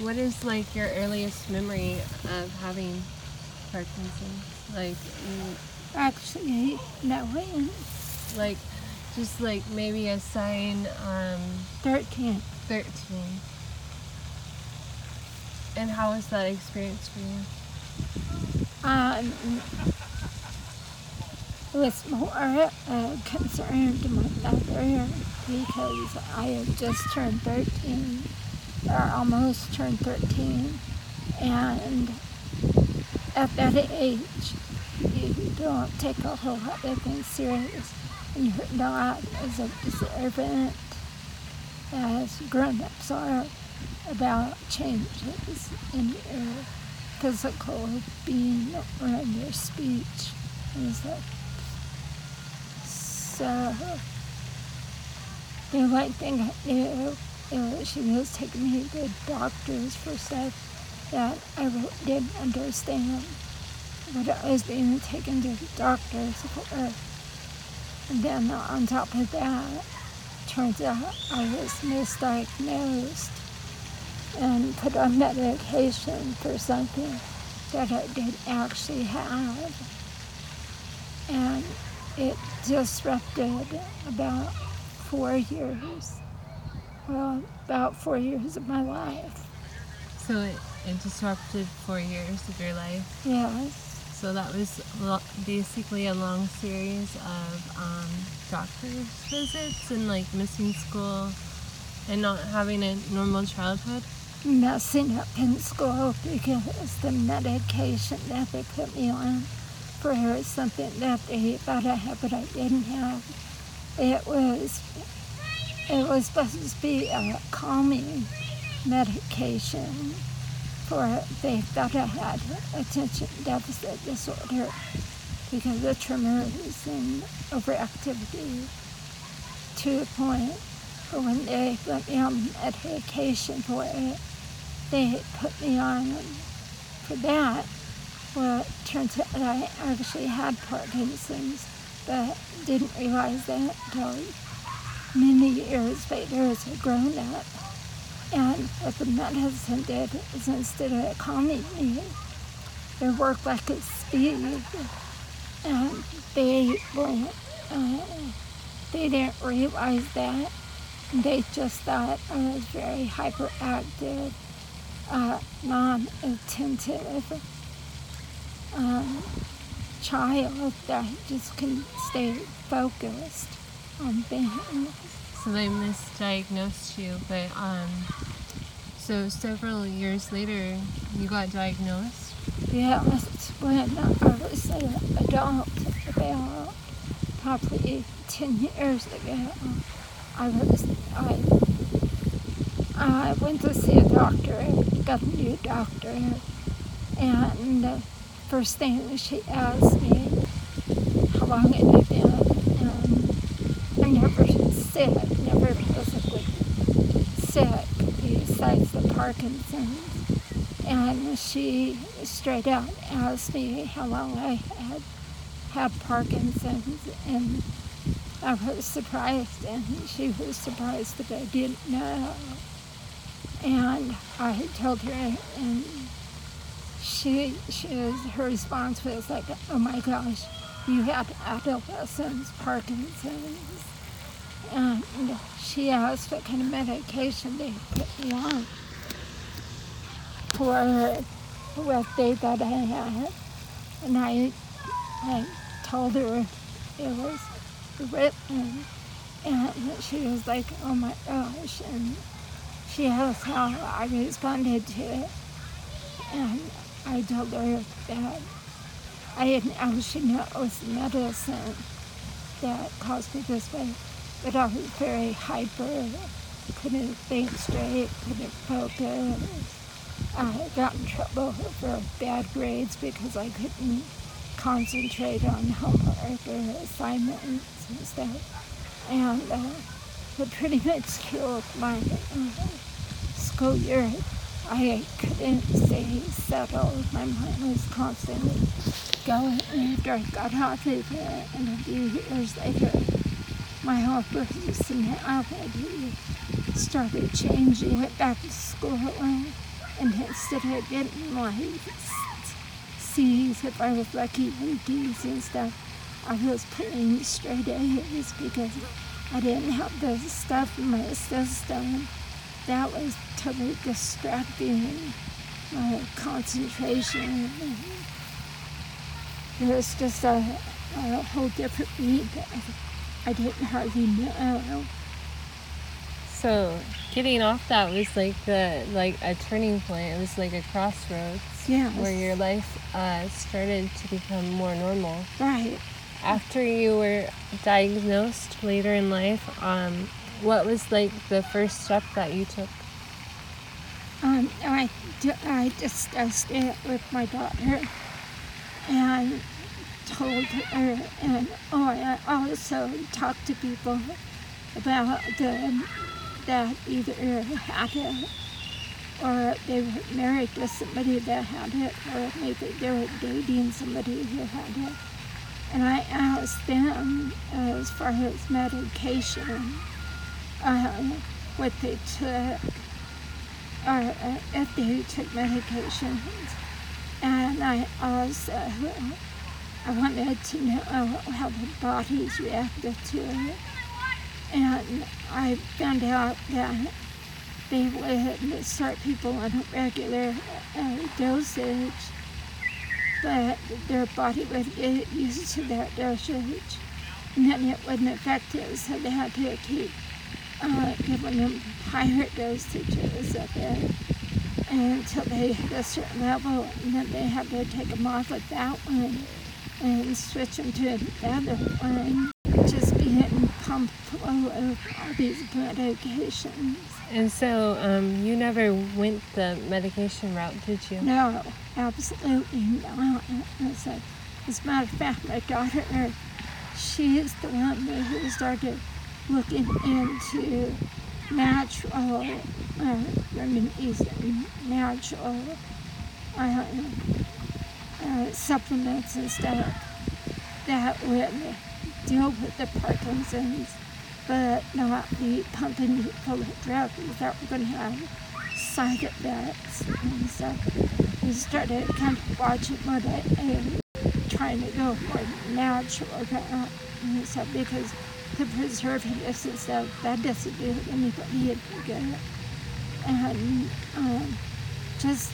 what is like your earliest memory of having Parkinson's? Like, Actually, no, wait, like, just like maybe a sign. Um, 13. 13. And how was that experience for you? Um, it was more uh, concerned to my mother because I had just turned 13, or almost turned 13, and at that age, you don't take a whole lot of things serious, and you're not as observant as grown-ups are about changes in your physical being or in your speech and stuff. So the only thing I knew she was taking me to doctors for stuff that I didn't understand what I was being taken to doctors for. And then on top of that, turns out I was misdiagnosed and put on medication for something that I didn't actually have. And it disrupted about four years, well, about four years of my life. So it, it disrupted four years of your life. Yes, So that was lo- basically a long series of um, doctor's visits and like missing school and not having a normal childhood. messing up in school because the medication that they put me on for her something that they thought I had but I didn't have. It was it was supposed to be a calming medication for they thought I had attention deficit disorder because of tremors and overactivity to the point where when they put me on medication for it, they put me on for that. Well, it turns out I actually had Parkinson's, but didn't realize that until many years later as a grown up. And what the medicine did is instead of calming me, it worked like a speed. And they weren't, uh, they didn't realize that. They just thought I was very hyperactive, uh, non-attentive um, child that just couldn't stay focused. So they misdiagnosed you, but um, so several years later, you got diagnosed. Yeah, it was when I was an adult, about probably 10 years ago. I was, I, I went to see a doctor, got a new doctor, and the first thing she asked me how long it had been, and I'm never sick, never physically sick besides the Parkinson's. And she straight out asked me how long I had had Parkinson's, and I was surprised, and she was surprised that I didn't know. And I told her, and she, she was, her response was like, "Oh my gosh, you had adolescence Parkinson's." Um, and she asked what kind of medication they put me on for what they that I had. And I, I told her it was Ritalin. And she was like, oh my gosh. And she asked how I responded to it. And I told her that I didn't actually know it was medicine that caused me this way. But I was very hyper, couldn't think straight, couldn't focus. I got in trouble for bad grades because I couldn't concentrate on homework or assignments and stuff. And uh, it pretty much killed my uh, school year. I couldn't stay settled. My mind was constantly going after I got out of it. And a few years later, my whole personality started changing. Went back to school. And And instead of getting like C's if I was lucky and D's and stuff, I was putting straight A's because I didn't have the stuff in my system. That was totally distracting my concentration. It was just a, a whole different me that I didn't hardly know. So getting off that was like the like a turning point. It was like a crossroads. Yeah. Where your life uh, started to become more normal. Right. After you were diagnosed later in life, um, what was like the first step that you took? Um, I, I discussed it with my daughter and told her, and oh, I also talked to people about the that either had it or they were married to somebody that had it or maybe they were dating somebody who had it. And I asked them as far as medication, uh, what they took, or uh, if they took medications. And I also, I wanted to know how the bodies reacted to it. And I found out that they would start people on a regular uh, dosage, but their body would get used to that dosage, and then it wouldn't affect it, so they had to keep uh, giving them higher dosages of it until they hit a certain level, and then they had to take them off of that one and switch them to another one just being pumped full of all these medications. And so um, you never went the medication route, did you? No, absolutely not. As a, as a matter of fact, my daughter, she is the one who started looking into natural uh, remedies and natural uh, uh, supplements and stuff that would deal with the Parkinson's, but not be pumping full of drugs that were going to have side effects and stuff. We started kind of watching what I ate, trying to go more natural route and stuff because the preservatives and stuff, that doesn't do anybody any good. And um, just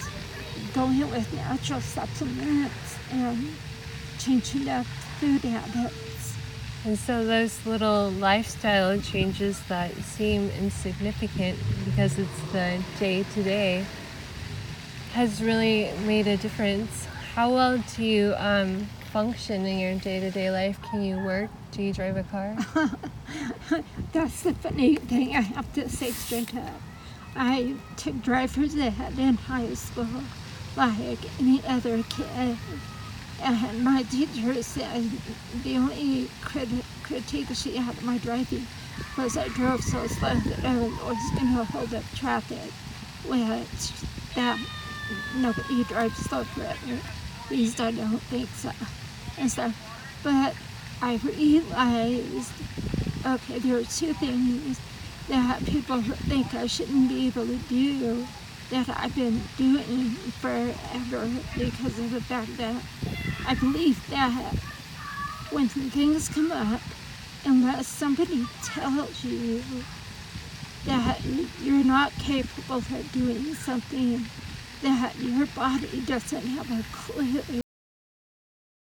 going with natural supplements and changing up food habits and so those little lifestyle changes that seem insignificant because it's the day to day has really made a difference. How well do you um, function in your day to day life? Can you work? Do you drive a car? That's the funny thing I have to say straight up. I took driver's ed in high school like any other kid. And my teacher said the only crit- critique she had of my driving was I drove so slow that I was always going to hold up traffic, which that nobody drives slow forever. At least I don't think so. And stuff. But I realized, okay, there are two things that people think I shouldn't be able to do that I've been doing forever because of the fact that I believe that when things come up, unless somebody tells you that you're not capable of doing something that your body doesn't have a clue